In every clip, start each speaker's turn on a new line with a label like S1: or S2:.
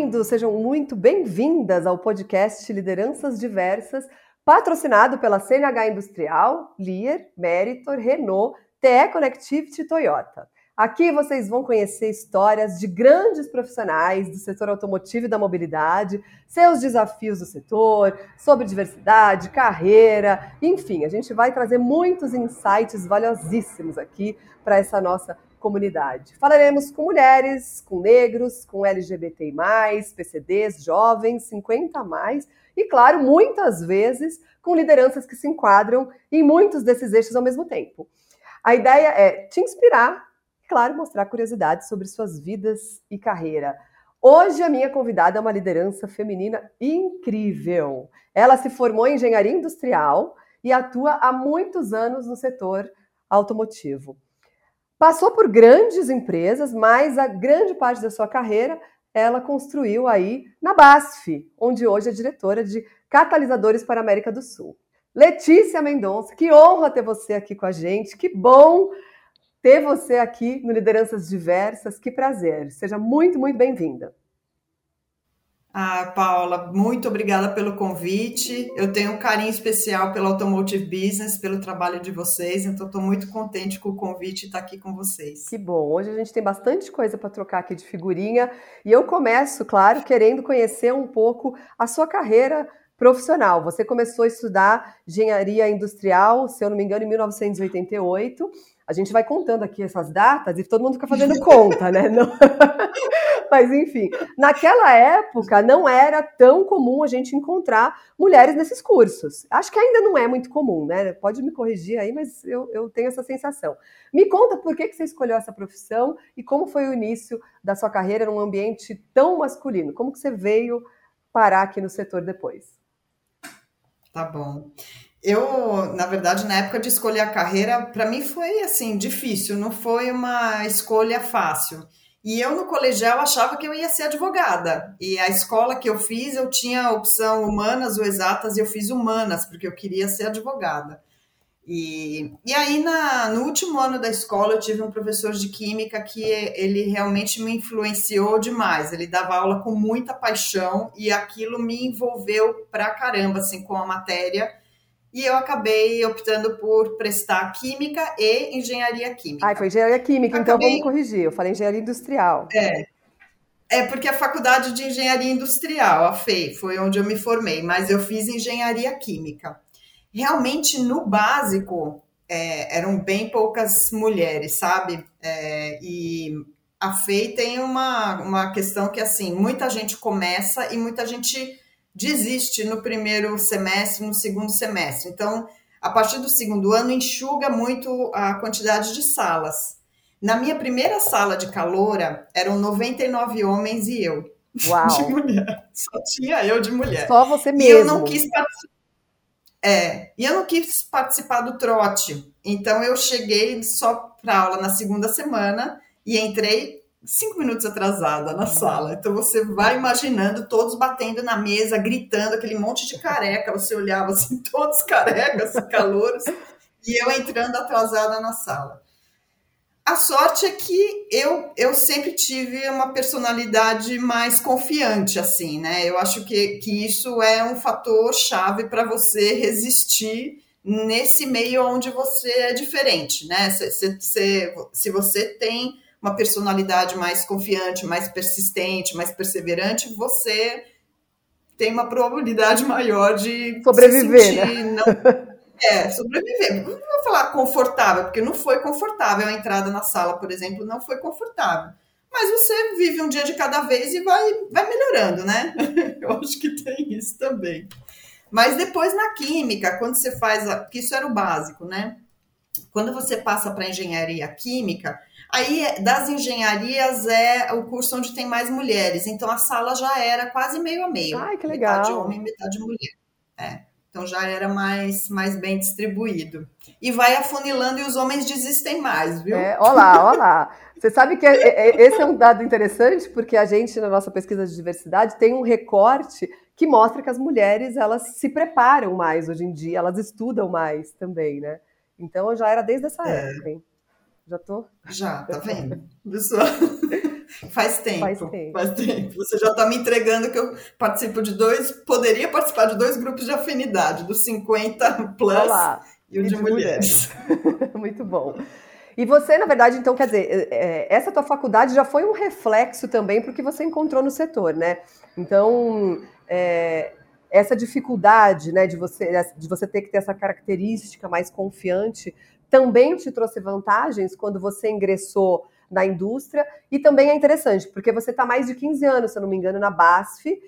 S1: sejam muito bem-vindos, sejam muito bem-vindas ao podcast Lideranças Diversas, patrocinado pela CNH Industrial, Lear, Meritor, Renault, TE Connectivity e Toyota. Aqui vocês vão conhecer histórias de grandes profissionais do setor automotivo e da mobilidade, seus desafios do setor, sobre diversidade, carreira, enfim, a gente vai trazer muitos insights valiosíssimos aqui para essa nossa comunidade. Falaremos com mulheres, com negros, com LGBTI+, PCDs, jovens, 50 mais e, claro, muitas vezes com lideranças que se enquadram em muitos desses eixos ao mesmo tempo. A ideia é te inspirar claro, mostrar curiosidades sobre suas vidas e carreira. Hoje a minha convidada é uma liderança feminina incrível. Ela se formou em engenharia industrial e atua há muitos anos no setor automotivo. Passou por grandes empresas, mas a grande parte da sua carreira ela construiu aí na BASF, onde hoje é diretora de catalisadores para a América do Sul. Letícia Mendonça, que honra ter você aqui com a gente, que bom ter você aqui no Lideranças Diversas, que prazer. Seja muito, muito bem-vinda.
S2: Ah, Paula, muito obrigada pelo convite. Eu tenho um carinho especial pelo Automotive Business, pelo trabalho de vocês, então estou muito contente com o convite e estar aqui com vocês.
S1: Que bom. Hoje a gente tem bastante coisa para trocar aqui de figurinha e eu começo, claro, querendo conhecer um pouco a sua carreira profissional. Você começou a estudar engenharia industrial, se eu não me engano, em 1988 a gente vai contando aqui essas datas e todo mundo fica fazendo conta, né? Não... Mas enfim, naquela época não era tão comum a gente encontrar mulheres nesses cursos. Acho que ainda não é muito comum, né? Pode me corrigir aí, mas eu, eu tenho essa sensação. Me conta por que, que você escolheu essa profissão e como foi o início da sua carreira num ambiente tão masculino. Como que você veio parar aqui no setor depois?
S2: Tá bom. Eu, na verdade, na época de escolher a carreira, para mim foi assim difícil, não foi uma escolha fácil. E eu no colegial achava que eu ia ser advogada. E a escola que eu fiz, eu tinha a opção humanas ou exatas e eu fiz humanas, porque eu queria ser advogada. E, e aí, na, no último ano da escola, eu tive um professor de química que ele realmente me influenciou demais. Ele dava aula com muita paixão e aquilo me envolveu pra caramba, assim, com a matéria e eu acabei optando por prestar química e engenharia química.
S1: Ah, foi engenharia química, acabei... então vamos corrigir. Eu falei engenharia industrial.
S2: É. É porque a faculdade de engenharia industrial, a FEI, foi onde eu me formei, mas eu fiz engenharia química. Realmente, no básico, é, eram bem poucas mulheres, sabe? É, e a FEI tem uma, uma questão que, assim, muita gente começa e muita gente desiste no primeiro semestre, no segundo semestre. Então, a partir do segundo ano, enxuga muito a quantidade de salas. Na minha primeira sala de caloura, eram 99 homens e eu.
S1: Uau.
S2: De mulher. Só tinha eu de mulher.
S1: Só você mesmo.
S2: E eu não quis participar. É, e eu não quis participar do trote. Então eu cheguei só para aula na segunda semana e entrei cinco minutos atrasada na sala. Então você vai imaginando todos batendo na mesa, gritando, aquele monte de careca. Você olhava assim, todos carecas, calouros, e eu entrando atrasada na sala. A sorte é que eu, eu sempre tive uma personalidade mais confiante, assim, né? Eu acho que, que isso é um fator chave para você resistir nesse meio onde você é diferente, né? Se, se, se, se você tem uma personalidade mais confiante, mais persistente, mais perseverante, você tem uma probabilidade maior de
S1: sobreviver, né? Não,
S2: é, sobreviver. Não vou falar confortável, porque não foi confortável a entrada na sala, por exemplo, não foi confortável. Mas você vive um dia de cada vez e vai, vai melhorando, né? Eu acho que tem isso também. Mas depois na química, quando você faz, a, que isso era o básico, né? Quando você passa para engenharia química, Aí, das engenharias, é o curso onde tem mais mulheres. Então, a sala já era quase meio a meio.
S1: Ai, que legal.
S2: Metade homem, metade mulher. É. Então, já era mais, mais bem distribuído. E vai afunilando e os homens desistem mais, viu?
S1: É, olá, olá. Você sabe que é, é, é, esse é um dado interessante, porque a gente, na nossa pesquisa de diversidade, tem um recorte que mostra que as mulheres, elas se preparam mais hoje em dia, elas estudam mais também, né? Então, já era desde essa é. época, hein? Já tô?
S2: Já, tá vendo? Pessoal. Faz tempo, faz tempo. Faz tempo. Você já está me entregando que eu participo de dois, poderia participar de dois grupos de afinidade, do 50 plus Olá. e o de, de mulheres.
S1: mulheres. Muito bom. E você, na verdade, então, quer dizer, é, é, essa tua faculdade já foi um reflexo também para o que você encontrou no setor, né? Então, é, essa dificuldade, né, de você, de você ter que ter essa característica mais confiante, também te trouxe vantagens quando você ingressou na indústria. E também é interessante, porque você está mais de 15 anos, se eu não me engano, na BASF.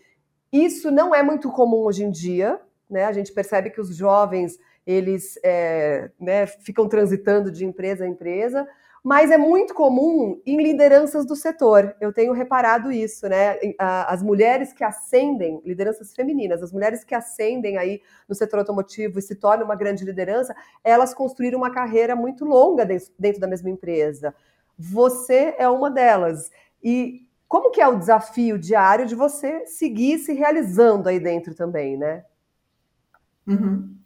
S1: Isso não é muito comum hoje em dia, né? A gente percebe que os jovens eles é, né, ficam transitando de empresa a empresa, mas é muito comum em lideranças do setor. Eu tenho reparado isso, né? As mulheres que ascendem, lideranças femininas, as mulheres que ascendem aí no setor automotivo e se tornam uma grande liderança, elas construíram uma carreira muito longa dentro da mesma empresa. Você é uma delas. E como que é o desafio diário de você seguir se realizando aí dentro também, né?
S2: Uhum.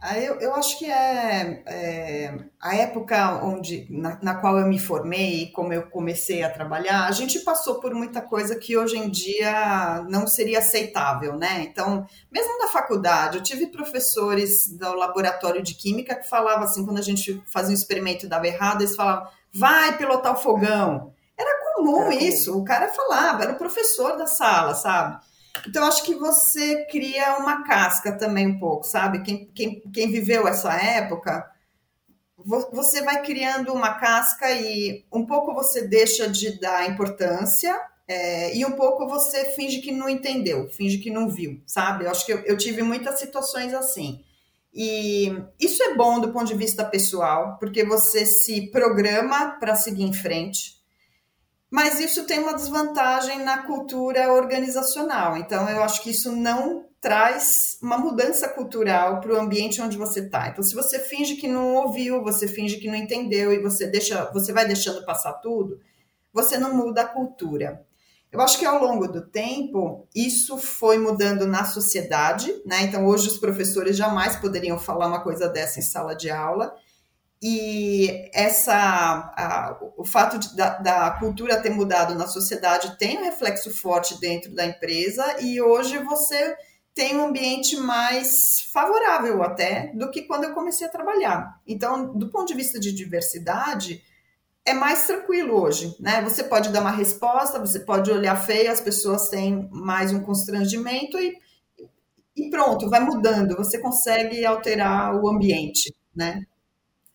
S2: Eu, eu acho que é, é, a época onde, na, na, qual eu me formei e como eu comecei a trabalhar, a gente passou por muita coisa que hoje em dia não seria aceitável, né? Então, mesmo na faculdade, eu tive professores do laboratório de química que falavam assim, quando a gente fazia um experimento e dava errado, eles falavam, vai pilotar o fogão. Era comum isso, o cara falava, era o professor da sala, sabe? Então, acho que você cria uma casca também um pouco, sabe? Quem, quem, quem viveu essa época, você vai criando uma casca e um pouco você deixa de dar importância é, e um pouco você finge que não entendeu, finge que não viu, sabe? Eu acho que eu, eu tive muitas situações assim. E isso é bom do ponto de vista pessoal, porque você se programa para seguir em frente. Mas isso tem uma desvantagem na cultura organizacional. Então, eu acho que isso não traz uma mudança cultural para o ambiente onde você está. Então, se você finge que não ouviu, você finge que não entendeu e você deixa, você vai deixando passar tudo, você não muda a cultura. Eu acho que ao longo do tempo isso foi mudando na sociedade, né? Então hoje os professores jamais poderiam falar uma coisa dessa em sala de aula e essa a, o fato de, da, da, cultura ter mudado na sociedade tem um reflexo forte dentro da empresa e hoje você tem um ambiente mais favorável até do que quando eu comecei a trabalhar. Então, do ponto de vista de diversidade, é mais tranquilo hoje, né? Você pode dar uma resposta, você pode olhar feio, as pessoas têm mais um constrangimento e, e pronto, vai mudando, você consegue alterar o ambiente, né?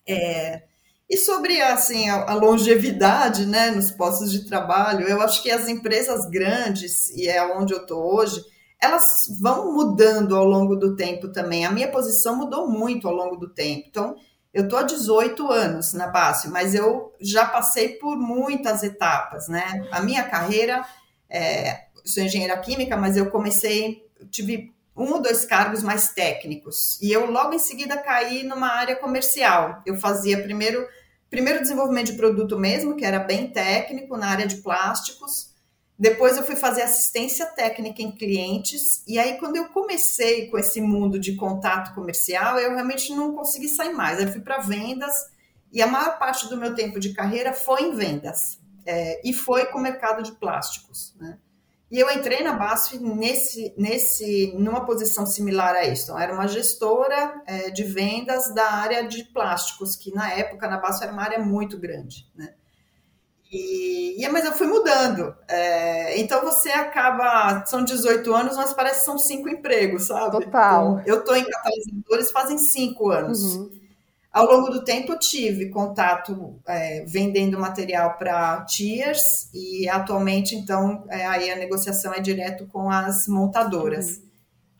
S2: É, e sobre assim a, longevidade, né, nos postos de trabalho, eu acho que as empresas grandes e é onde eu estou hoje, elas vão mudando ao longo do tempo também. A minha posição mudou muito ao longo do tempo. Então, eu estou há 18 anos na base, mas eu já passei por muitas etapas, né? A minha carreira, é, sou engenheira química, mas eu comecei, tive um ou dois cargos mais técnicos. E eu logo em seguida caí numa área comercial. Eu fazia primeiro primeiro desenvolvimento de produto mesmo, que era bem técnico na área de plásticos. Depois eu fui fazer assistência técnica em clientes, e aí quando eu comecei com esse mundo de contato comercial, eu realmente não consegui sair mais. Eu fui para vendas, e a maior parte do meu tempo de carreira foi em vendas, é, e foi com o mercado de plásticos. Né? E eu entrei na BASF nesse, nesse, numa posição similar a isso. Então, era uma gestora é, de vendas da área de plásticos, que na época na BASF era uma área muito grande, né? E, e mas eu fui mudando. É, então você acaba, são 18 anos, mas parece que são cinco empregos, sabe?
S1: Total.
S2: Então, eu estou em catalisadores fazem cinco anos. Uhum. Ao longo do tempo, tive contato é, vendendo material para tiers e atualmente, então, é, aí a negociação é direto com as montadoras. Uhum.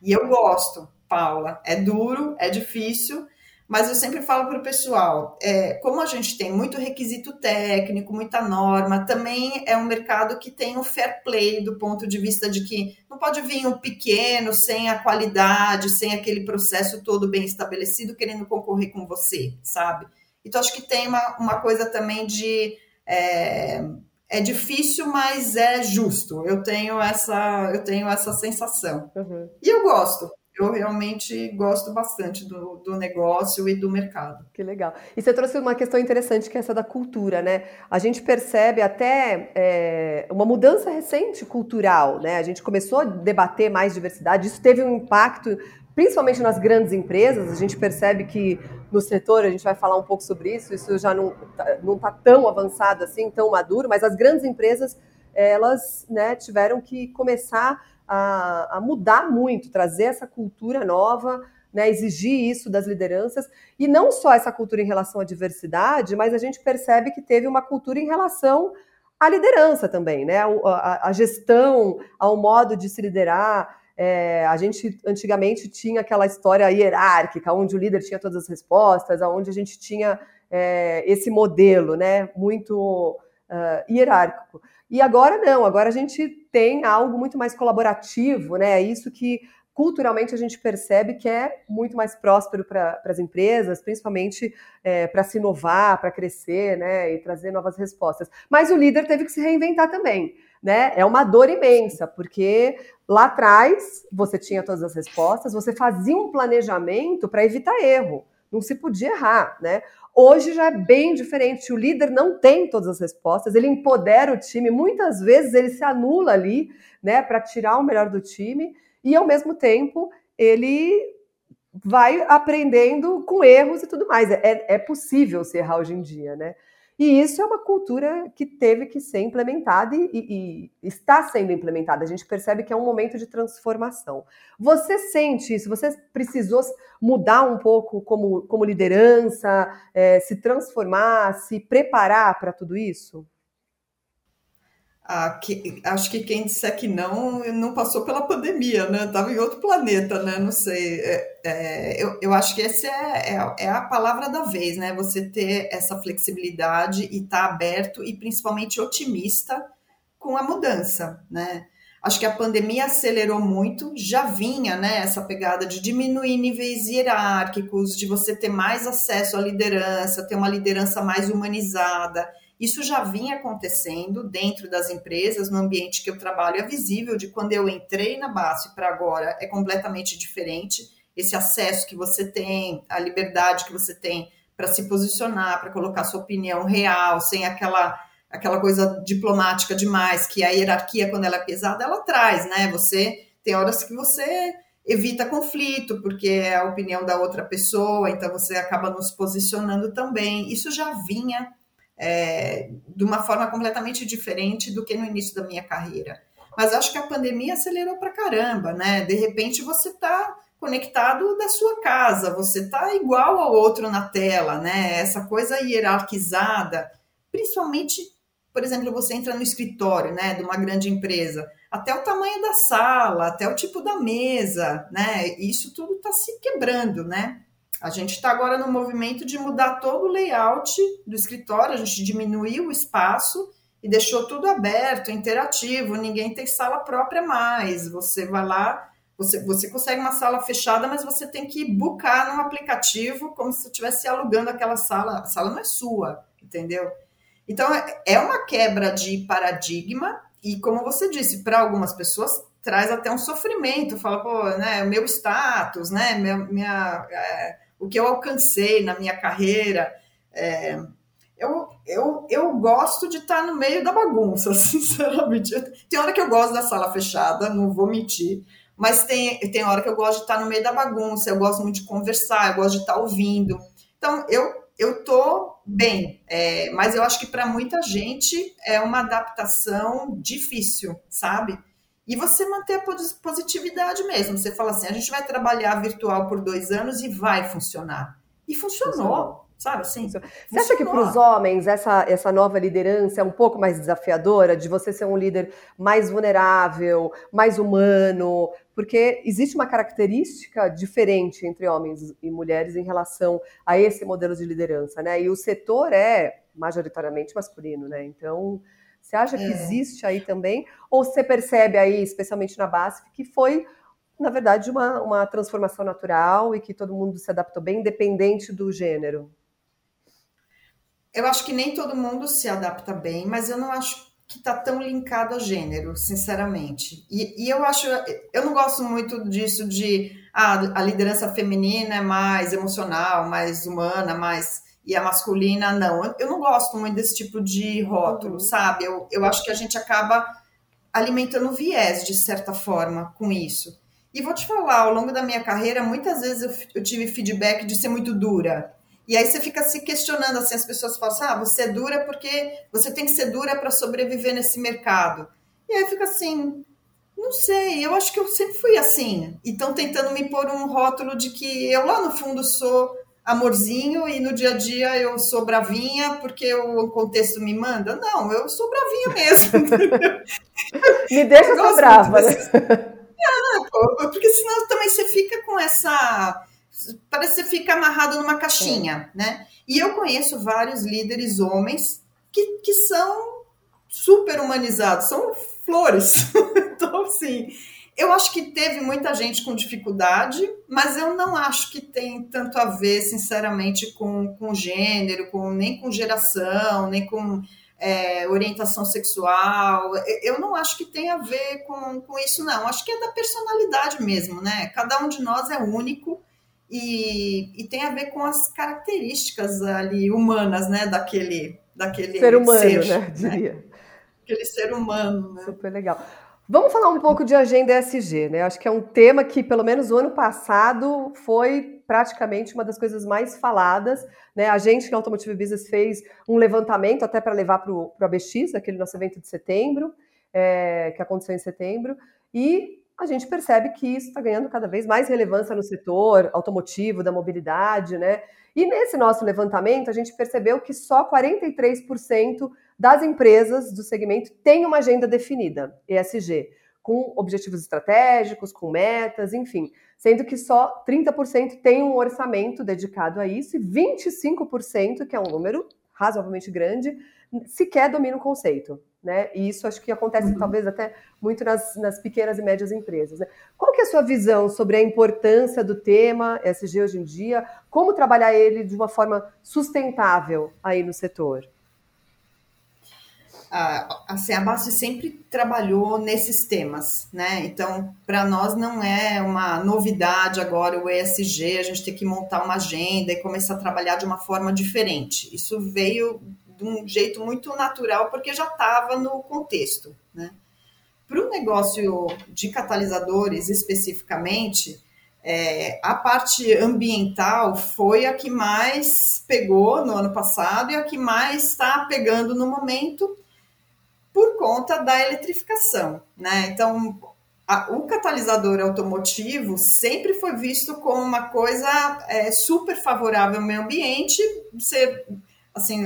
S2: E eu gosto, Paula. É duro, é difícil, mas eu sempre falo para o pessoal, é, como a gente tem muito requisito técnico, muita norma, também é um mercado que tem um fair play do ponto de vista de que não pode vir um pequeno sem a qualidade, sem aquele processo todo bem estabelecido, querendo concorrer com você, sabe? Então acho que tem uma, uma coisa também de é, é difícil, mas é justo. Eu tenho essa, eu tenho essa sensação. Uhum. E eu gosto. Eu realmente gosto bastante do, do negócio e do mercado.
S1: Que legal. E você trouxe uma questão interessante que é essa da cultura, né? A gente percebe até é, uma mudança recente cultural, né? A gente começou a debater mais diversidade, isso teve um impacto principalmente nas grandes empresas, a gente percebe que no setor, a gente vai falar um pouco sobre isso, isso já não está tá tão avançado assim, tão maduro, mas as grandes empresas, elas né, tiveram que começar a, a mudar muito, trazer essa cultura nova, né, exigir isso das lideranças, e não só essa cultura em relação à diversidade, mas a gente percebe que teve uma cultura em relação à liderança também, né, a, a, gestão, ao modo de se liderar, é, a gente antigamente tinha aquela história hierárquica, onde o líder tinha todas as respostas, onde a gente tinha é, esse modelo né, muito uh, hierárquico. E agora não, agora a gente tem algo muito mais colaborativo, né? É isso que culturalmente a gente percebe que é muito mais próspero para as empresas, principalmente é, para se inovar, para crescer, né, e trazer novas respostas. Mas o líder teve que se reinventar também, né? É uma dor imensa, porque lá atrás você tinha todas as respostas, você fazia um planejamento para evitar erro, não se podia errar, né? Hoje já é bem diferente. O líder não tem todas as respostas, ele empodera o time, muitas vezes ele se anula ali, né, para tirar o melhor do time e ao mesmo tempo ele vai aprendendo com erros e tudo mais. É, é possível se errar hoje em dia, né? E isso é uma cultura que teve que ser implementada e, e, e, está sendo implementada. A gente percebe que é um momento de transformação. Você sente isso? Você precisou mudar um pouco como, como liderança, é, se transformar, se preparar para tudo isso?
S2: Ah, que, acho que quem disser que não, não passou pela pandemia, né? Estava em outro planeta, né? Não sei. É, é, eu, eu acho que essa é, é, é, a palavra da vez, né? Você ter essa flexibilidade e estar tá aberto e principalmente otimista com a mudança, né? Acho que a pandemia acelerou muito, já vinha, né? Essa pegada de diminuir níveis hierárquicos, de você ter mais acesso à liderança, ter uma liderança mais humanizada isso já vinha acontecendo dentro das empresas, no ambiente que eu trabalho, é visível de quando eu entrei na base para agora é completamente diferente. Esse acesso que você tem, a liberdade que você tem para se posicionar, para colocar sua opinião real, sem aquela aquela coisa diplomática demais, que a hierarquia, quando ela é pesada, ela traz, né? Você tem horas que você evita conflito, porque é a opinião da outra pessoa, então você acaba nos posicionando também. Isso já vinha é, de uma forma completamente diferente do que no início da minha carreira. Mas acho que a pandemia acelerou para caramba, né? De repente você está conectado da sua casa, você está igual ao outro na tela, né? Essa coisa hierarquizada, principalmente, por exemplo, você entra no escritório, né, de uma grande empresa, até o tamanho da sala, até o tipo da mesa, né? Isso tudo está se quebrando, né? A gente está agora no movimento de mudar todo o layout do escritório, a gente diminuiu o espaço e deixou tudo aberto, interativo, ninguém tem sala própria mais. Você vai lá, você, você consegue uma sala fechada, mas você tem que buscar num aplicativo como se estivesse alugando aquela sala. A sala não é sua, entendeu? Então é uma quebra de paradigma, e como você disse, para algumas pessoas traz até um sofrimento, fala, pô, né, meu status, né, minha, minha é, o que eu alcancei na minha carreira. É, eu, eu, eu gosto de estar no meio da bagunça, sinceramente. Tem hora que eu gosto da sala fechada, não vou mentir, mas tem, tem hora que eu gosto de estar no meio da bagunça, eu gosto muito de conversar, eu gosto de estar ouvindo. Então, eu eu tô bem, é, mas eu acho que para muita gente é uma adaptação difícil, sabe? E você manter a positividade mesmo. Você fala assim: a gente vai trabalhar virtual por dois anos e vai funcionar. E funcionou. funcionou. Sabe assim?
S1: Você acha que para os homens essa, essa nova liderança é um pouco mais desafiadora, de você ser um líder mais vulnerável, mais humano? Porque existe uma característica diferente entre homens e mulheres em relação a esse modelo de liderança, né? E o setor é majoritariamente masculino, né? Então, você acha que é. existe aí também? Ou você percebe aí, especialmente na BASF, que foi, na verdade, uma, uma transformação natural e que todo mundo se adaptou bem, independente do gênero?
S2: Eu acho que nem todo mundo se adapta bem, mas eu não acho que está tão linkado a gênero, sinceramente. E, e, eu acho, eu não gosto muito disso de a, a liderança feminina é mais emocional, mais humana, mais e a masculina não. Eu, eu não gosto muito desse tipo de rótulo, uhum. sabe? Eu, eu acho que a gente acaba alimentando viés de certa forma com isso. E vou te falar, ao longo da minha carreira, muitas vezes eu, eu tive feedback de ser muito dura. E aí você fica se questionando assim, as pessoas falam assim, ah, você é dura porque você tem que ser dura para sobreviver nesse mercado. E aí fica assim, não sei, eu acho que eu sempre fui assim. E estão tentando me pôr um rótulo de que eu lá no fundo sou amorzinho e no dia a dia eu sou bravinha porque o contexto me manda. Não, eu sou bravinha mesmo.
S1: me deixa ser brava. Né?
S2: Não, porque senão também você fica com essa parece que você fica amarrado numa caixinha, é. né? E eu conheço vários líderes homens que, que são super humanizados, são flores. então, assim, eu acho que teve muita gente com dificuldade, mas eu não acho que tem tanto a ver, sinceramente, com, com gênero, com, nem com geração, nem com é, orientação sexual. Eu não acho que tem a ver com, com isso, não. Acho que é da personalidade mesmo, né? Cada um de nós é único e, e tem a ver com as características ali humanas, né, daquele, daquele
S1: ser humano, ser, né, né? Diria.
S2: Aquele ser humano, né?
S1: Super legal. Vamos falar um pouco de agenda ESG, né? Acho que é um tema que, pelo menos o ano passado, foi praticamente uma das coisas mais faladas. Né? A gente na Automotive Business fez um levantamento até para levar para o ABX, aquele nosso evento de setembro, é, que aconteceu em setembro, e a gente percebe que isso está ganhando cada vez mais relevância no setor automotivo, da mobilidade, né? E nesse nosso levantamento, a gente percebeu que só 43% das empresas do segmento têm uma agenda definida, ESG, com objetivos estratégicos, com metas, enfim, sendo que só 30% tem um orçamento dedicado a isso e 25%, que é um número razoavelmente grande, sequer domina o conceito. Né? E isso acho que acontece uhum. talvez até muito nas, nas, pequenas e médias empresas. Né? Qual que é a sua visão sobre a importância do tema SG hoje em dia? Como trabalhar ele de uma forma sustentável aí no setor?
S2: Assim, a Basti sempre trabalhou nesses temas, né? Então, para nós não é uma novidade agora o ESG, a gente tem que montar uma agenda e começar a trabalhar de uma forma diferente. Isso veio de um jeito muito natural, porque já estava no contexto. Né? Para o negócio de catalisadores especificamente, é, a parte ambiental foi a que mais pegou no ano passado e a que mais está pegando no momento por conta da eletrificação. Né? Então, a, o catalisador automotivo sempre foi visto como uma coisa é, super favorável ao meio ambiente. Você assim,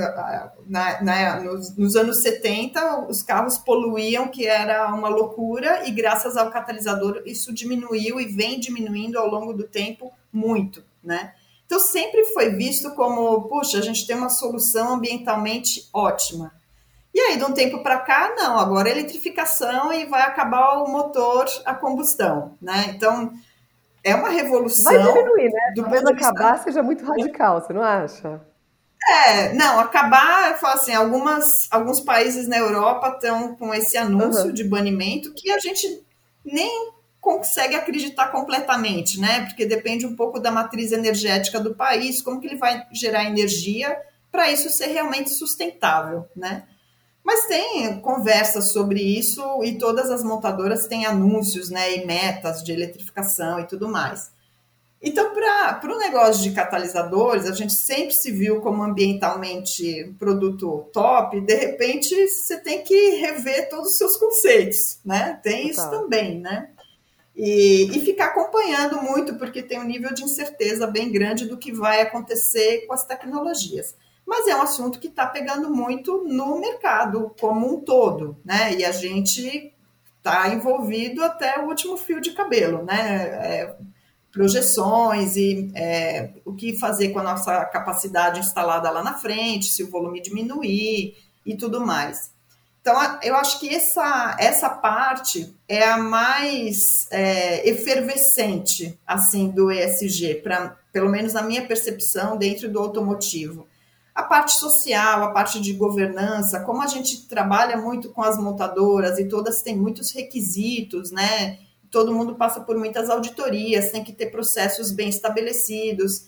S2: na, na, nos, nos, anos 70, os carros poluíam, que era uma loucura, e graças ao catalisador isso diminuiu e vem diminuindo ao longo do tempo muito, né? Então sempre foi visto como, puxa, a gente tem uma solução ambientalmente ótima. E aí, de um tempo para cá, não, agora é eletrificação e vai acabar o motor a combustão, né? Então, é uma revolução.
S1: Vai diminuir, né? Talvez acabar seja muito radical, você não acha?
S2: É, não, acabar, eu falo assim, algumas, alguns países na Europa estão com esse anúncio uhum. de banimento que a gente nem consegue acreditar completamente, né? Porque depende um pouco da matriz energética do país, como que ele vai gerar energia para isso ser realmente sustentável, né? Mas tem conversas sobre isso e todas as montadoras têm anúncios, né, e metas de eletrificação e tudo mais. Então, para o negócio de catalisadores, a gente sempre se viu como ambientalmente um produto top, de repente você tem que rever todos os seus conceitos, né? Tem isso também, né? E, e ficar acompanhando muito, porque tem um nível de incerteza bem grande do que vai acontecer com as tecnologias. Mas é um assunto que está pegando muito no mercado como um todo, né? E a gente está envolvido até o último fio de cabelo, né? É, projeções e é, o que fazer com a nossa capacidade instalada lá na frente, se o volume diminuir e tudo mais. Então, eu acho que essa, essa parte é a mais é, efervescente, assim, do ESG, pra, pelo menos na minha percepção, dentro do automotivo. A parte social, a parte de governança, como a gente trabalha muito com as montadoras e todas têm muitos requisitos, né? todo mundo passa por muitas auditorias, tem que ter processos bem estabelecidos.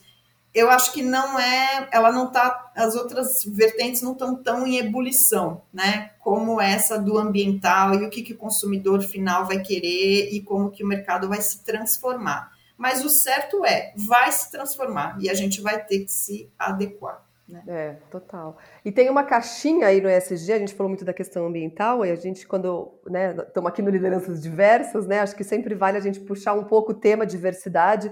S2: Eu acho que não é, ela não tá, as outras vertentes não estão tão em ebulição, né? Como essa do ambiental e o que, que o consumidor final vai querer e como que o mercado vai se transformar. Mas o certo é, vai se transformar e a gente vai ter que se adequar. Né?
S1: É, total. E tem uma caixinha aí no ESG, a gente falou muito da questão ambiental, e a gente, quando né, estamos aqui no Lideranças Diversas, né, acho que sempre vale a gente puxar um pouco o tema diversidade.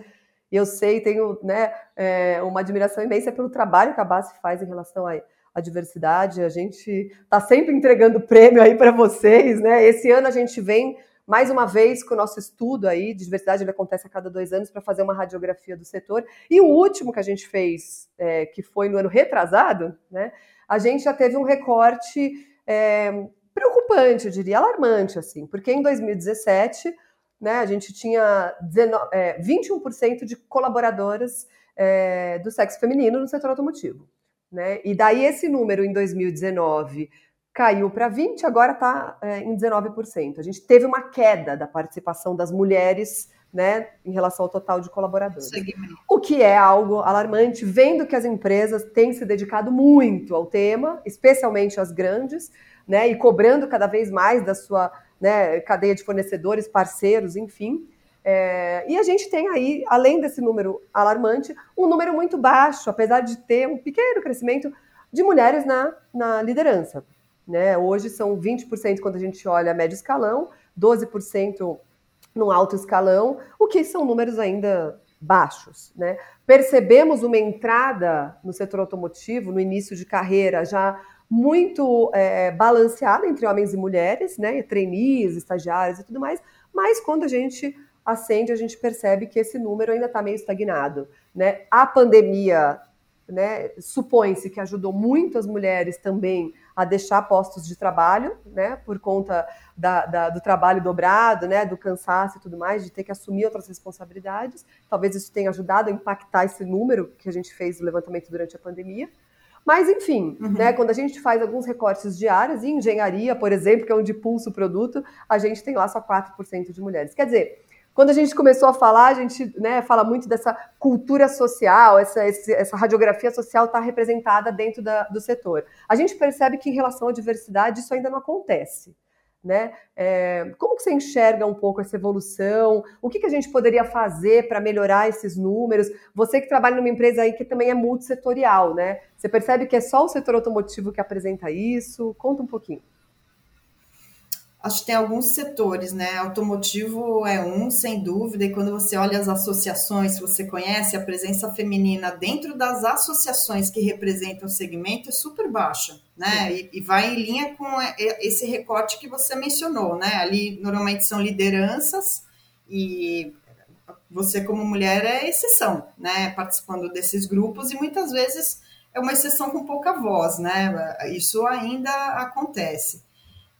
S1: E eu sei, tenho né, é, uma admiração imensa pelo trabalho que a BASF faz em relação à, à diversidade. A gente está sempre entregando prêmio aí para vocês. Né? Esse ano a gente vem mais uma vez com o nosso estudo aí de diversidade, ele acontece a cada dois anos para fazer uma radiografia do setor. E o último que a gente fez, é, que foi no ano retrasado, né, a gente já teve um recorte é, preocupante, eu diria, alarmante, assim, porque em 2017 né, a gente tinha 19, é, 21% de colaboradoras é, do sexo feminino no setor automotivo. Né? E daí esse número em 2019 caiu para 20%, agora está é, em 19%. A gente teve uma queda da participação das mulheres né, em relação ao total de colaboradores. O que é algo alarmante, vendo que as empresas têm se dedicado muito ao tema, especialmente as grandes, né, e cobrando cada vez mais da sua né, cadeia de fornecedores, parceiros, enfim. É, e a gente tem aí, além desse número alarmante, um número muito baixo, apesar de ter um pequeno crescimento de mulheres na, na liderança. Né? Hoje são 20% quando a gente olha médio escalão, 12% no alto escalão, o que são números ainda baixos. Né? Percebemos uma entrada no setor automotivo, no início de carreira, já muito é, balanceada entre homens e mulheres, né? trainees, estagiários e tudo mais, mas quando a gente acende, a gente percebe que esse número ainda está meio estagnado. Né? A pandemia né, supõe-se que ajudou muito as mulheres também a deixar postos de trabalho, né, por conta da, da, do trabalho dobrado, né, do cansaço e tudo mais, de ter que assumir outras responsabilidades. Talvez isso tenha ajudado a impactar esse número que a gente fez no levantamento durante a pandemia. Mas, enfim, uhum. né, quando a gente faz alguns recortes de áreas, em engenharia, por exemplo, que é onde pulsa o produto, a gente tem lá só 4% de mulheres. Quer dizer, quando a gente começou a falar, a gente né, fala muito dessa cultura social, essa, essa radiografia social está representada dentro da, do setor. A gente percebe que em relação à diversidade isso ainda não acontece. Né? É, como que você enxerga um pouco essa evolução? O que, que a gente poderia fazer para melhorar esses números? Você que trabalha numa empresa aí que também é multissetorial, né? Você percebe que é só o setor automotivo que apresenta isso? Conta um pouquinho
S2: acho que tem alguns setores, né? Automotivo é um, sem dúvida, e quando você olha as associações, se você conhece a presença feminina dentro das associações que representam o segmento, é super baixa, né? E, e, vai em linha com esse recorte que você mencionou, né? Ali normalmente são lideranças e você como mulher é exceção, né? Participando desses grupos e muitas vezes é uma exceção com pouca voz, né? Isso ainda acontece.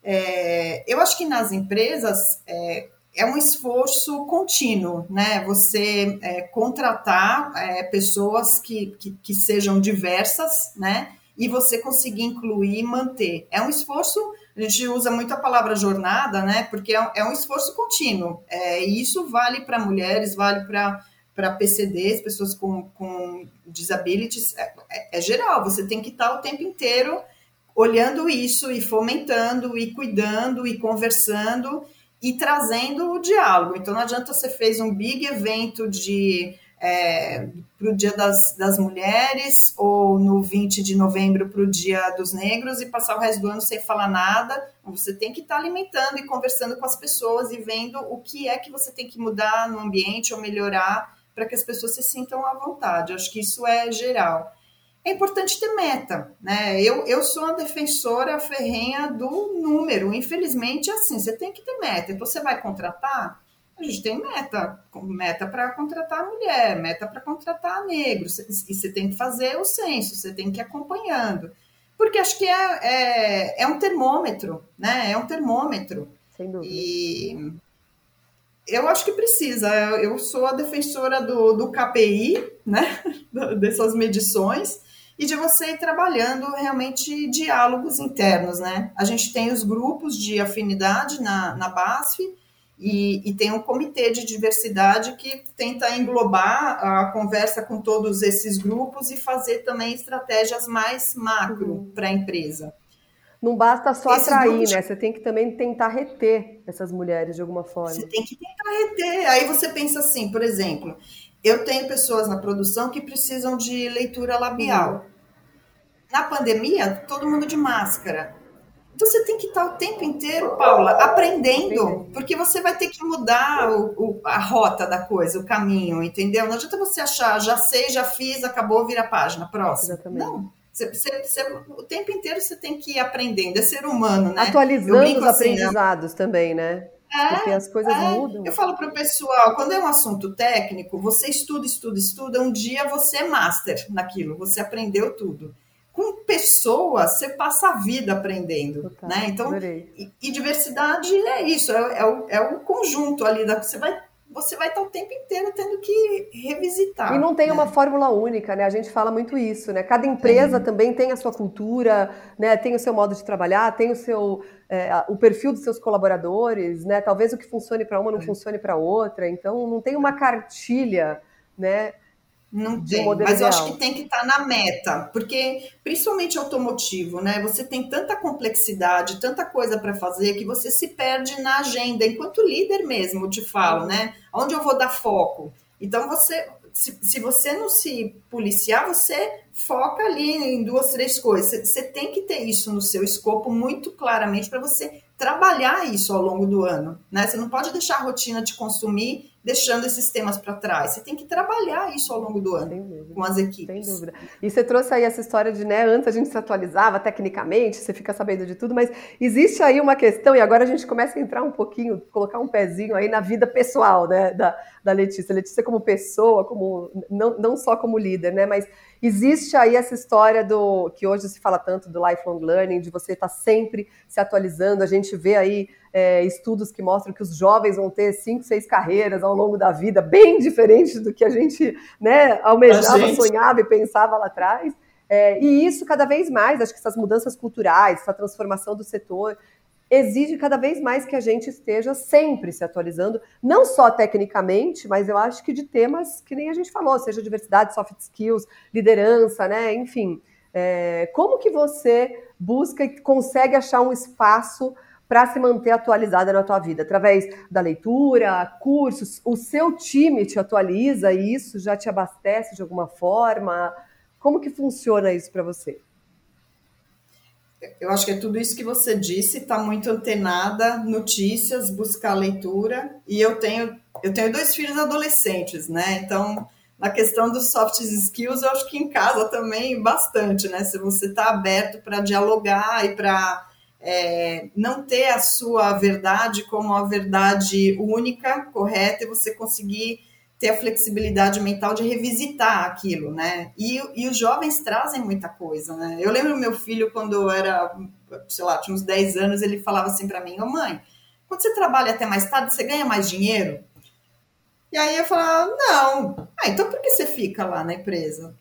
S2: É, eu acho que nas empresas é, é, um esforço contínuo, né? Você é, contratar é, pessoas que, que, que, sejam diversas, né? E você conseguir incluir e manter. É um esforço, a gente usa muito a palavra jornada, né? Porque é, é um esforço contínuo. É, e isso vale para mulheres, vale para para PCDs, pessoas com, com disabilities, é, é, é, geral, você tem que estar o tempo inteiro olhando isso e fomentando e cuidando e conversando e trazendo o diálogo. Então não adianta você fez um big evento de é, para o Dia das, das Mulheres ou no 20 de novembro para o Dia dos Negros e passar o resto do ano sem falar nada. Você tem que estar tá alimentando e conversando com as pessoas e vendo o que é que você tem que mudar no ambiente ou melhorar para que as pessoas se sintam à vontade. Acho que isso é geral é importante ter meta, né? Eu, eu sou uma defensora ferrenha do número. Infelizmente, assim, você tem que ter meta. Então, você vai contratar, a gente tem meta, meta para contratar mulher, meta para contratar negro, e você tem que fazer o censo, você tem que ir acompanhando. Porque acho que é, é, é um termômetro, né? É um termômetro.
S1: Sem dúvida.
S2: E eu acho que precisa. Eu sou a defensora do, do KPI, né? Dessas medições e de você ir trabalhando realmente diálogos internos, né? A gente tem os grupos de afinidade na, na BASF E, e, tem um comitê de diversidade que tenta englobar a conversa com todos esses grupos e fazer também estratégias mais macro uhum. para a empresa.
S1: Não basta só Esse atrair, né? Você tem que também tentar reter essas mulheres de alguma forma.
S2: Você tem que tentar reter. Aí você pensa assim, por exemplo, eu tenho pessoas na produção que precisam de leitura labial. Na pandemia, todo mundo de máscara. Então você tem que estar o tempo inteiro, Paula, aprendendo, porque você vai ter que mudar o, o, a rota da coisa, o caminho, entendeu? Não adianta você achar, já sei, já fiz, acabou, vira a página, próximo. Exatamente. Não. Você, você, você, o tempo inteiro você tem que ir aprendendo, é ser humano, né?
S1: Atualizando os assim, aprendizados também, né? É, Porque as coisas é. mudam.
S2: Eu falo para o pessoal, quando é um assunto técnico, você estuda, estuda, estuda, um dia você é master naquilo, você aprendeu tudo com pessoas, você passa a vida aprendendo, Total, né? Então, e, e, diversidade é isso, é, é, o, é o conjunto ali, da, você vai você vai estar o tempo inteiro tendo que revisitar.
S1: E não tem né? uma fórmula única, né? A gente fala muito isso, né? Cada empresa é. também tem a sua cultura, né? Tem o seu modo de trabalhar, tem o seu é, o perfil dos seus colaboradores, né? Talvez o que funcione para uma não é. funcione para outra. Então não tem uma cartilha, né?
S2: Não tem, mas eu acho que tem que estar tá na meta, porque principalmente automotivo, né? Você tem tanta complexidade, tanta coisa para fazer que você se perde na agenda, enquanto líder mesmo, eu te falo, né? Onde eu vou dar foco? Então você, se, se você não se policiar, você foca ali em duas, três coisas. Você, você tem que ter isso no seu escopo muito claramente para você trabalhar isso ao longo do ano, né? Você não pode deixar a rotina te consumir deixando esses temas para trás. Você tem que trabalhar isso ao longo do ano com as equipes.
S1: Sem dúvida. E você trouxe aí essa história de, né, antes a gente se atualizava tecnicamente, você fica sabendo de tudo, mas existe aí uma questão, e agora a gente começa a entrar um pouquinho, colocar um pezinho aí na vida pessoal, né, da, da Letícia. Letícia como pessoa, como não, não só como líder, né, mas existe aí essa história do que hoje se fala tanto do lifelong learning, de você estar tá sempre se atualizando. A gente vê aí é, estudos que mostram que os jovens vão ter cinco, seis carreiras ao longo da vida, bem diferentes do que a gente né, almejava, gente... sonhava e pensava lá atrás. É, e isso cada vez mais, acho que essas mudanças culturais, essa transformação do setor, exige cada vez mais que a gente esteja sempre se atualizando, não só tecnicamente, mas eu acho que de temas que nem a gente falou, seja diversidade, soft skills, liderança, né? Enfim, é, como que você busca e consegue achar um espaço para se manter atualizada na tua vida? Através da leitura, cursos, o seu time te atualiza e isso já te abastece de alguma forma? Como que funciona isso para você?
S2: Eu acho que é tudo isso que você disse, está muito antenada, notícias, buscar leitura. E eu tenho, eu tenho dois filhos adolescentes, né? Então, na questão dos soft skills, eu acho que em casa também bastante, né? Se você está aberto para dialogar e para é, não ter a sua verdade como a verdade única, correta, e você conseguir ter a flexibilidade mental de revisitar aquilo, né? E, e os jovens trazem muita coisa, né? Eu lembro meu filho, quando era, sei lá, tinha uns 10 anos, ele falava assim para mim, ô oh, mãe, quando você trabalha até mais tarde, você ganha mais dinheiro? E aí eu falava, não. Ah, então por que você fica lá na empresa?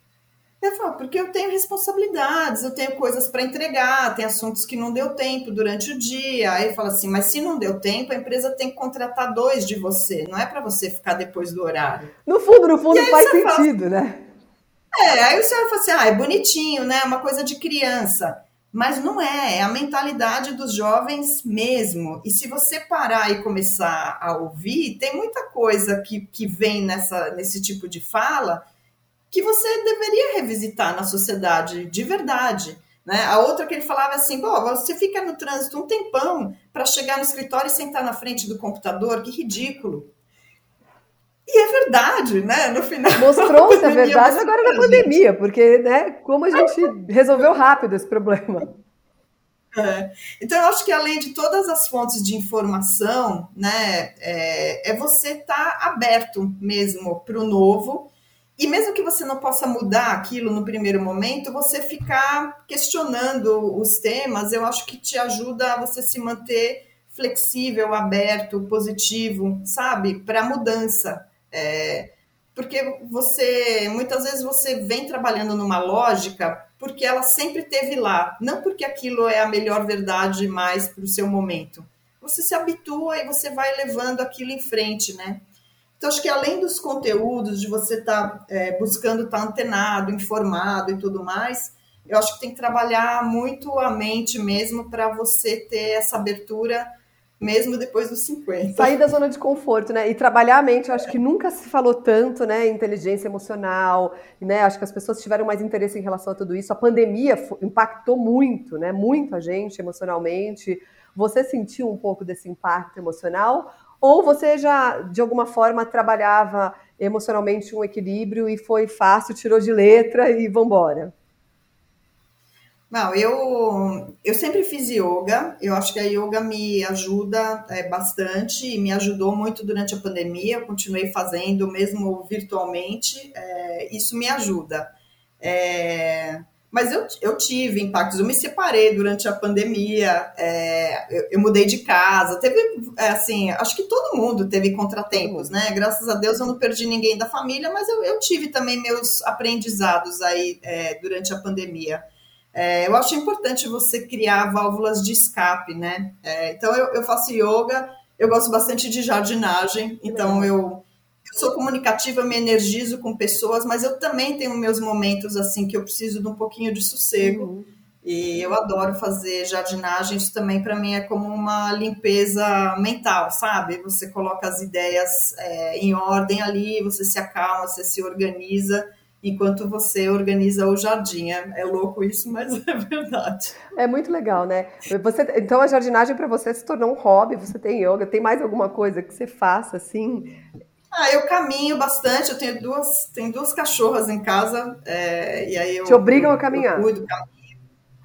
S2: Eu falo, porque eu tenho responsabilidades, eu tenho coisas para entregar, tem assuntos que não deu tempo durante o dia. Aí fala assim, mas se não deu tempo, a empresa tem que contratar dois de você, não é para você ficar depois do horário.
S1: No fundo, no fundo faz sentido, fala, né?
S2: É, aí o senhor fala assim, ah, é bonitinho, né? É uma coisa de criança. Mas não é, é a mentalidade dos jovens mesmo. E se você parar e começar a ouvir, tem muita coisa que, que vem nessa, nesse tipo de fala que você deveria revisitar na sociedade de verdade. Né? A outra que ele falava assim: Pô, você fica no trânsito um tempão para chegar no escritório e sentar na frente do computador, que ridículo. E é verdade, né? No final.
S1: Mostrou-se a verdade agora na pandemia, porque, né, como a gente resolveu rápido esse problema.
S2: É. Então, eu acho que além de todas as fontes de informação, né, é, é você estar tá aberto mesmo para o novo e mesmo que você não possa mudar aquilo no primeiro momento, você ficar questionando os temas, eu acho que te ajuda a você se manter flexível, aberto, positivo, sabe? Para mudança. É, porque você, muitas vezes você vem trabalhando numa lógica porque ela sempre teve lá, não porque aquilo é a melhor verdade mais para o seu momento você se habitua e você vai levando aquilo em frente, né? Então, acho que além dos conteúdos, de você estar tá, é, buscando estar tá antenado, informado e tudo mais, eu acho que tem que trabalhar muito a mente mesmo para você ter essa abertura mesmo depois dos 50.
S1: Sair da zona de conforto, né? E trabalhar a mente, eu acho que nunca se falou tanto, né? Inteligência emocional, né? Acho que as pessoas tiveram mais interesse em relação a tudo isso. A pandemia impactou muito, né? Muito a gente emocionalmente. Você sentiu um pouco desse impacto emocional? Ou você já, de alguma forma, trabalhava emocionalmente um equilíbrio e foi fácil, tirou de letra e vambora?
S2: Não, eu, eu sempre fiz yoga. Eu acho que a yoga me ajuda é, bastante e me ajudou muito durante a pandemia. Eu continuei fazendo, mesmo virtualmente. É, isso me ajuda. É, mas eu, eu tive impactos. Eu me separei durante a pandemia. É, eu, eu, mudei de casa. Teve, é, assim, acho que todo mundo teve contratempos, né? Graças a Deus eu não perdi ninguém da família, mas eu, eu tive também meus aprendizados aí é, durante a pandemia. É, eu acho importante você criar válvulas de escape, né? É, então eu, eu, faço yoga, eu gosto bastante de jardinagem, então eu, eu sou comunicativa, me energizo com pessoas, mas eu também tenho meus momentos assim que eu preciso de um pouquinho de sossego. Uhum. E eu adoro fazer jardinagem, isso também para mim é como uma limpeza mental, sabe? Você coloca as ideias é, em ordem ali, você se acalma, você se organiza enquanto você organiza o jardim. É, é, louco isso, mas é verdade.
S1: É muito legal, né? Você, então a jardinagem para você se tornou um hobby, você tem yoga, tem mais alguma coisa que você faça assim?
S2: Ah, eu caminho bastante, eu tenho duas, tenho duas cachorras em casa, é, e aí eu...
S1: Te obrigam a caminhar?
S2: Eu cuido, caminho.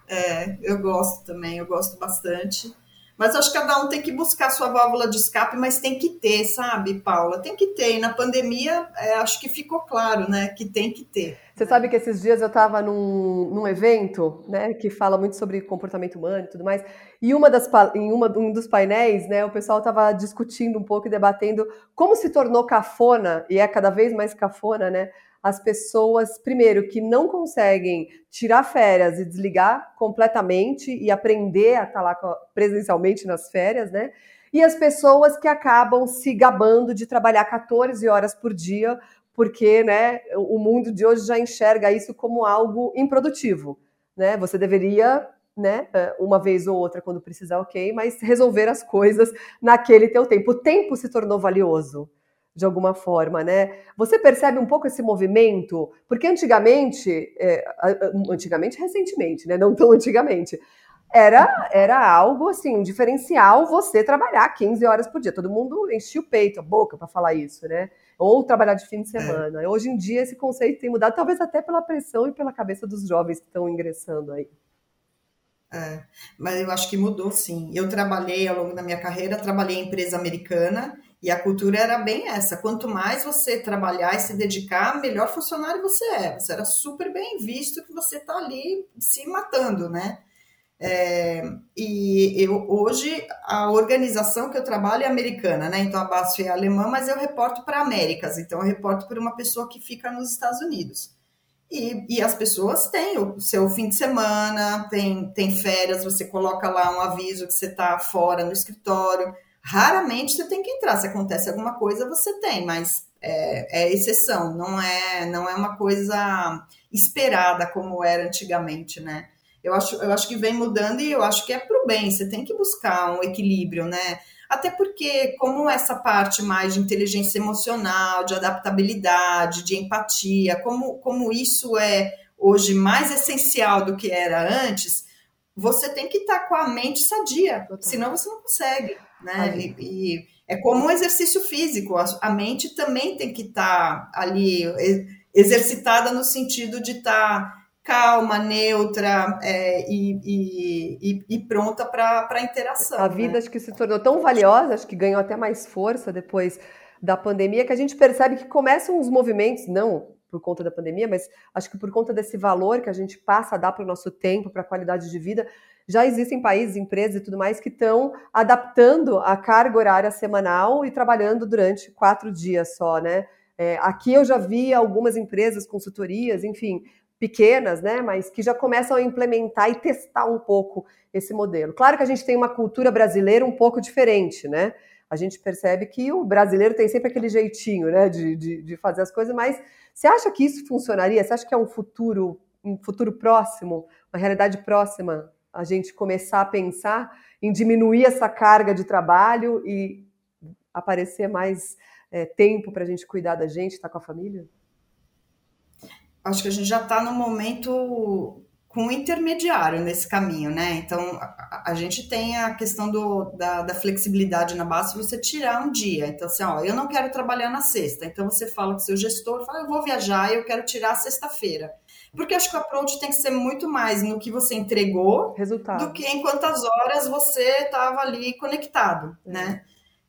S2: É, eu gosto também, eu gosto bastante. Mas acho que cada um tem que buscar sua válvula de escape, mas tem que ter, sabe, Paula? Tem que ter. E na pandemia, é, acho que ficou claro, né, que tem que ter.
S1: Você sabe que esses dias eu estava num, num evento, né, que fala muito sobre comportamento humano e tudo mais, e uma das, em uma, um dos painéis, né, o pessoal estava discutindo um pouco e debatendo como se tornou cafona, e é cada vez mais cafona, né, as pessoas, primeiro, que não conseguem tirar férias e desligar completamente e aprender a estar lá presencialmente nas férias, né? E as pessoas que acabam se gabando de trabalhar 14 horas por dia, porque né, o mundo de hoje já enxerga isso como algo improdutivo. Né? Você deveria né, uma vez ou outra quando precisar, ok, mas resolver as coisas naquele teu tempo. O tempo se tornou valioso de alguma forma, né? Você percebe um pouco esse movimento? Porque antigamente, é, antigamente, recentemente, né? Não tão antigamente, era, era algo assim, um diferencial você trabalhar 15 horas por dia. Todo mundo enchia o peito, a boca para falar isso, né? Ou trabalhar de fim de é. semana. Hoje em dia esse conceito tem mudado, talvez até pela pressão e pela cabeça dos jovens que estão ingressando aí.
S2: É, mas eu acho que mudou sim. Eu trabalhei ao longo da minha carreira, trabalhei em empresa americana e a cultura era bem essa: quanto mais você trabalhar e se dedicar, melhor funcionário você é. Você era super bem visto que você está ali se matando, né? É, e eu, hoje a organização que eu trabalho é americana, né? Então a BASF é alemã, mas eu reporto para Américas, então eu reporto para uma pessoa que fica nos Estados Unidos. E, e, as pessoas têm o seu fim de semana, tem, tem férias, você coloca lá um aviso que você está fora no escritório. Raramente você tem que entrar. Se acontece alguma coisa, você tem, mas é, é exceção, não é, não é uma coisa esperada como era antigamente, né? Eu acho, eu acho que vem mudando e eu acho que é pro bem. Você tem que buscar um equilíbrio, né? Até porque, como essa parte mais de inteligência emocional, de adaptabilidade, de empatia, como, como isso é hoje mais essencial do que era antes, você tem que estar tá com a mente sadia, Total. senão você não consegue né? E, e, é como um exercício físico, a, a mente também tem que estar tá ali exercitada no sentido de estar tá calma, neutra é, e, e, e, pronta para a interação.
S1: A vida né? acho que se tornou tão valiosa, acho que ganhou até mais força depois da pandemia, que a gente percebe que começam os movimentos, não por conta da pandemia, mas acho que por conta desse valor que a gente passa a dar para o nosso tempo, para a qualidade de vida, já existem países, empresas e tudo mais que estão adaptando a carga horária semanal e trabalhando durante quatro dias só, né? É, aqui eu já vi algumas empresas, consultorias, enfim, pequenas, né, mas que já começam a implementar e testar um pouco esse modelo. Claro que a gente tem uma cultura brasileira um pouco diferente, né? A gente percebe que o brasileiro tem sempre aquele jeitinho, né, de, de, de fazer as coisas, mas você acha que isso funcionaria? Você acha que é um futuro, um futuro próximo, uma realidade próxima, a gente começar a pensar em diminuir essa carga de trabalho e aparecer mais é, tempo para a gente cuidar da gente, estar tá com a família?
S2: Acho que a gente já está no momento com um intermediário nesse caminho, né? Então, a, a gente tem a questão do, da, da, flexibilidade na base, você tirar um dia. Então, assim, ó, eu não quero trabalhar na sexta. Então, você fala com seu gestor, fala, eu vou viajar e eu quero tirar a sexta-feira. Porque acho que o approach tem que ser muito mais no que você entregou
S1: Resultado.
S2: do que em quantas horas você estava ali conectado, é. né?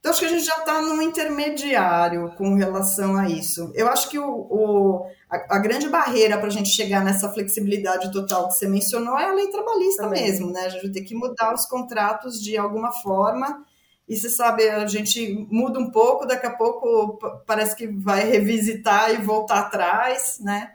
S2: Então, acho que a gente já está num intermediário com relação a isso. Eu acho que o, o a, a, grande barreira para a gente chegar nessa flexibilidade total que você mencionou é a lei trabalhista Também. mesmo, né? A gente tem que mudar os contratos de alguma forma. E você sabe, a gente muda um pouco, daqui a pouco parece que vai revisitar e voltar atrás, né?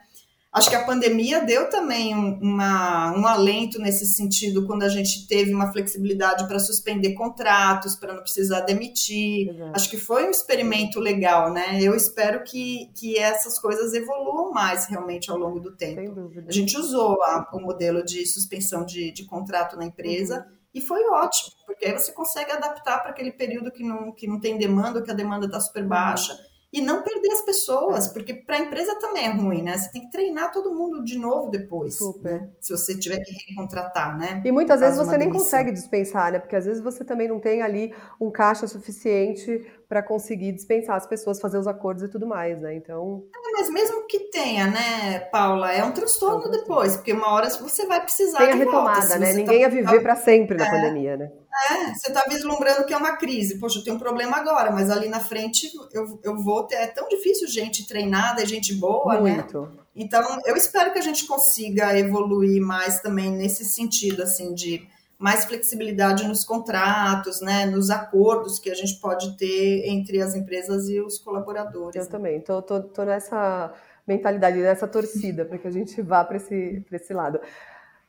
S2: Acho que a pandemia deu também uma, um alento nesse sentido, quando a gente teve uma flexibilidade para suspender contratos, para não precisar demitir. Acho que foi um experimento legal, né? Eu espero que, que essas coisas evoluam mais realmente ao longo do tempo. Sem dúvida. A gente usou a, o modelo de suspensão de, de contrato na empresa. Uhum. E foi ótimo, porque aí você consegue adaptar para aquele período que não, que não tem demanda, que a demanda está super baixa. E não perder as pessoas, é. porque para a empresa também é ruim, né? Você tem que treinar todo mundo de novo depois. Super. Né? Se você tiver que recontratar, né?
S1: E muitas vezes você nem demissão. consegue dispensar, né? Porque às vezes você também não tem ali um caixa suficiente para conseguir dispensar as pessoas, fazer os acordos e tudo mais, né? Então.
S2: É, mas mesmo que tenha, né, Paula, é um transtorno, é um transtorno. depois, porque uma hora você vai precisar.
S1: Tem a retomada, volta, né? Ninguém tá... ia viver para sempre na é. pandemia, né?
S2: É, você está vislumbrando que é uma crise. Poxa, eu tenho um problema agora, mas ali na frente eu, eu vou ter. É tão difícil gente treinada, gente boa, né? Muito. né? Então, eu espero que a gente consiga evoluir mais também nesse sentido, assim, de mais flexibilidade nos contratos, né, nos acordos que a gente pode ter entre as empresas e os colaboradores.
S1: Eu né? também, tô nessa mentalidade, nessa torcida, para que a gente vá para esse, esse lado.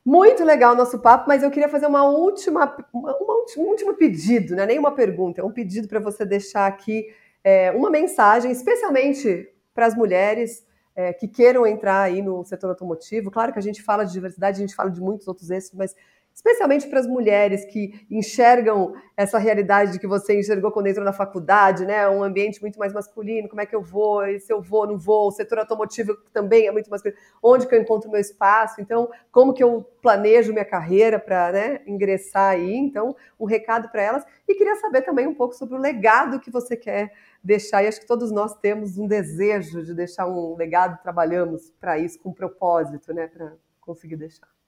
S1: Muito legal o nosso papo, mas eu queria fazer uma última, uma, uma um último pedido, não é nem uma pergunta, é um pedido para você deixar aqui é, uma mensagem, especialmente para as mulheres é, que queiram entrar aí no setor automotivo. Claro que a gente fala de diversidade, a gente fala de muitos outros eixos, mas especialmente para as mulheres que enxergam essa realidade que você enxergou quando entrou na faculdade, né? Um ambiente muito mais masculino, como é que eu vou, e se eu vou, não vou, o setor automotivo também é muito masculino, onde que eu encontro meu espaço, então, como que eu planejo minha carreira para né, ingressar aí, então, um recado para elas, e queria saber também um pouco sobre o legado que você quer deixar, e acho que todos nós temos um desejo de deixar um legado, trabalhamos para isso, com propósito, né, para conseguir deixar.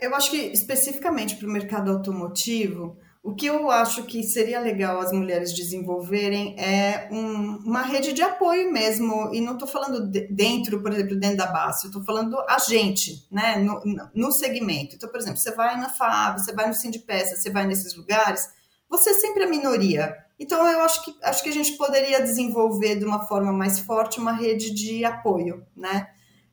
S2: Eu acho que especificamente para o mercado automotivo, o que eu acho que seria legal as mulheres desenvolverem é um, uma rede de apoio mesmo, e não estou falando de, dentro, por exemplo, dentro da base, estou falando a gente, né, no, no segmento. Então, por exemplo, você vai na FAB, você vai no Sindipesa, você vai nesses lugares, você é sempre a minoria. Então, eu acho que, acho que a gente poderia desenvolver de uma forma mais forte uma rede de apoio, né?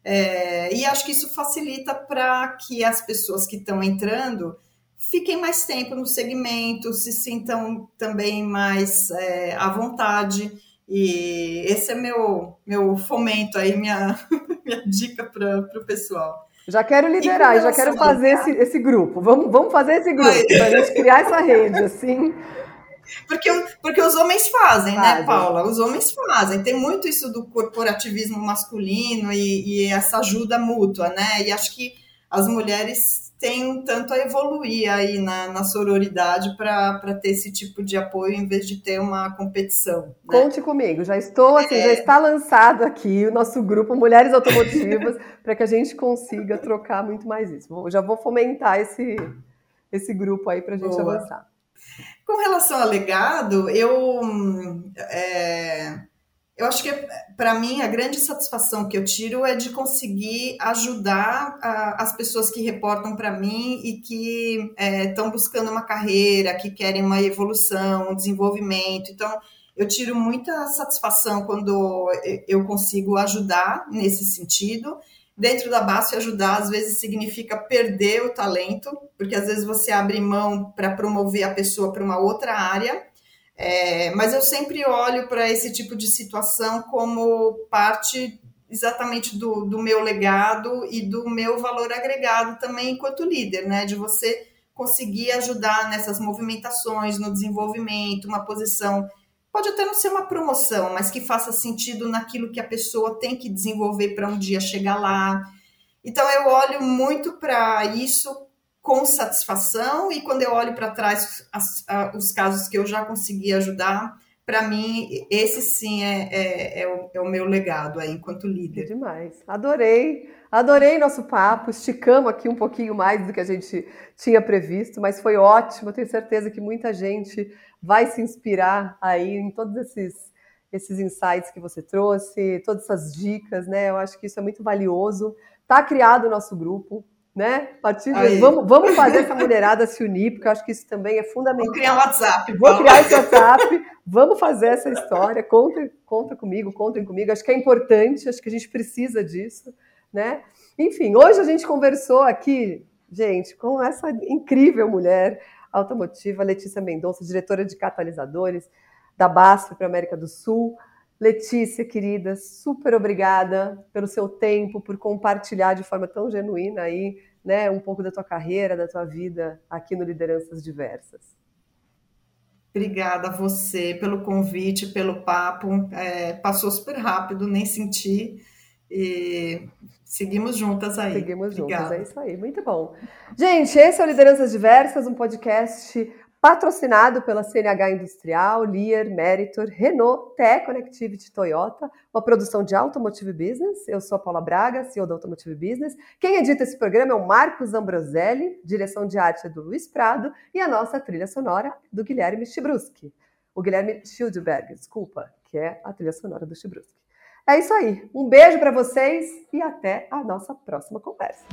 S2: É, e acho que isso facilita para que as pessoas que estão entrando fiquem mais tempo no segmento, se sintam também mais é, à vontade. E esse é meu, meu fomento aí, minha, minha dica para o pessoal.
S1: Já quero liderar, já quero fazer esse, esse grupo. Vamos, vamos fazer esse grupo, para a gente criar essa rede, assim.
S2: Porque, porque os homens fazem, né, fazem, né, Paula? Os homens fazem. Tem muito isso do corporativismo masculino e, e essa ajuda mútua, né? E acho que as mulheres têm um tanto a evoluir aí na, na sororidade para ter esse tipo de apoio em vez de ter uma competição.
S1: Né? Conte comigo, já estou assim, é... já está lançado aqui o nosso grupo Mulheres Automotivas para que a gente consiga trocar muito mais isso. Já vou fomentar esse, esse grupo aí para a gente Boa. avançar.
S2: Com relação ao legado, eu, é, eu acho que para mim a grande satisfação que eu tiro é de conseguir ajudar a, as pessoas que reportam para mim e que estão é, buscando uma carreira, que querem uma evolução, um desenvolvimento. Então, eu tiro muita satisfação quando eu consigo ajudar nesse sentido dentro da base ajudar às vezes significa perder o talento, porque às vezes você abre mão para promover a pessoa para uma outra área. É, mas eu sempre olho para esse tipo de situação como parte exatamente do, do meu legado e do meu valor agregado também enquanto líder, né? De você conseguir ajudar nessas movimentações, no desenvolvimento, uma posição pode até não ser uma promoção, mas que faça sentido naquilo que a pessoa tem que desenvolver para um dia chegar lá. Então eu olho muito para isso com satisfação e quando eu olho para trás as, a, os casos que eu já consegui ajudar, para mim esse sim é, é, é, o, é, o, meu legado aí enquanto líder.
S1: Demais, adorei, adorei nosso papo, esticamos aqui um pouquinho mais do que a gente tinha previsto, mas foi ótimo, tenho certeza que muita gente vai se inspirar aí em todos esses, esses insights que você trouxe, todas essas dicas, né? Eu acho que isso é muito valioso. Tá criado o nosso grupo, né? Partir de, vamos, vamos fazer essa mulherada se unir, porque eu acho que isso também é fundamental. Vou
S2: criar um WhatsApp.
S1: Vou então. criar esse WhatsApp, vamos fazer essa história. Conta, conta comigo, contem comigo. Acho que é importante, acho que a gente precisa disso, né? Enfim, hoje a gente conversou aqui, gente, com essa incrível mulher, automotiva, Letícia Mendonça, diretora de catalisadores da BASF para a América do Sul. Letícia, querida, super obrigada pelo seu tempo, por compartilhar de forma tão genuína aí, né, um pouco da tua carreira, da tua vida aqui no Lideranças Diversas.
S2: Obrigada a você pelo convite, pelo papo. É, passou super rápido, nem senti. E seguimos juntas aí.
S1: Seguimos Obrigada. juntas, é isso aí. Muito bom. Gente, esse é o Lideranças Diversas, um podcast patrocinado pela CNH Industrial, Lear, Meritor, Renault, TE Connectivity Toyota, uma produção de Automotive Business. Eu sou a Paula Braga, CEO da Automotive Business. Quem edita esse programa é o Marcos Ambroselli, direção de arte é do Luiz Prado e a nossa trilha sonora do Guilherme Chibruski. O Guilherme Schildberg, desculpa, que é a trilha sonora do Chibruski. É isso aí. Um beijo para vocês e até a nossa próxima conversa.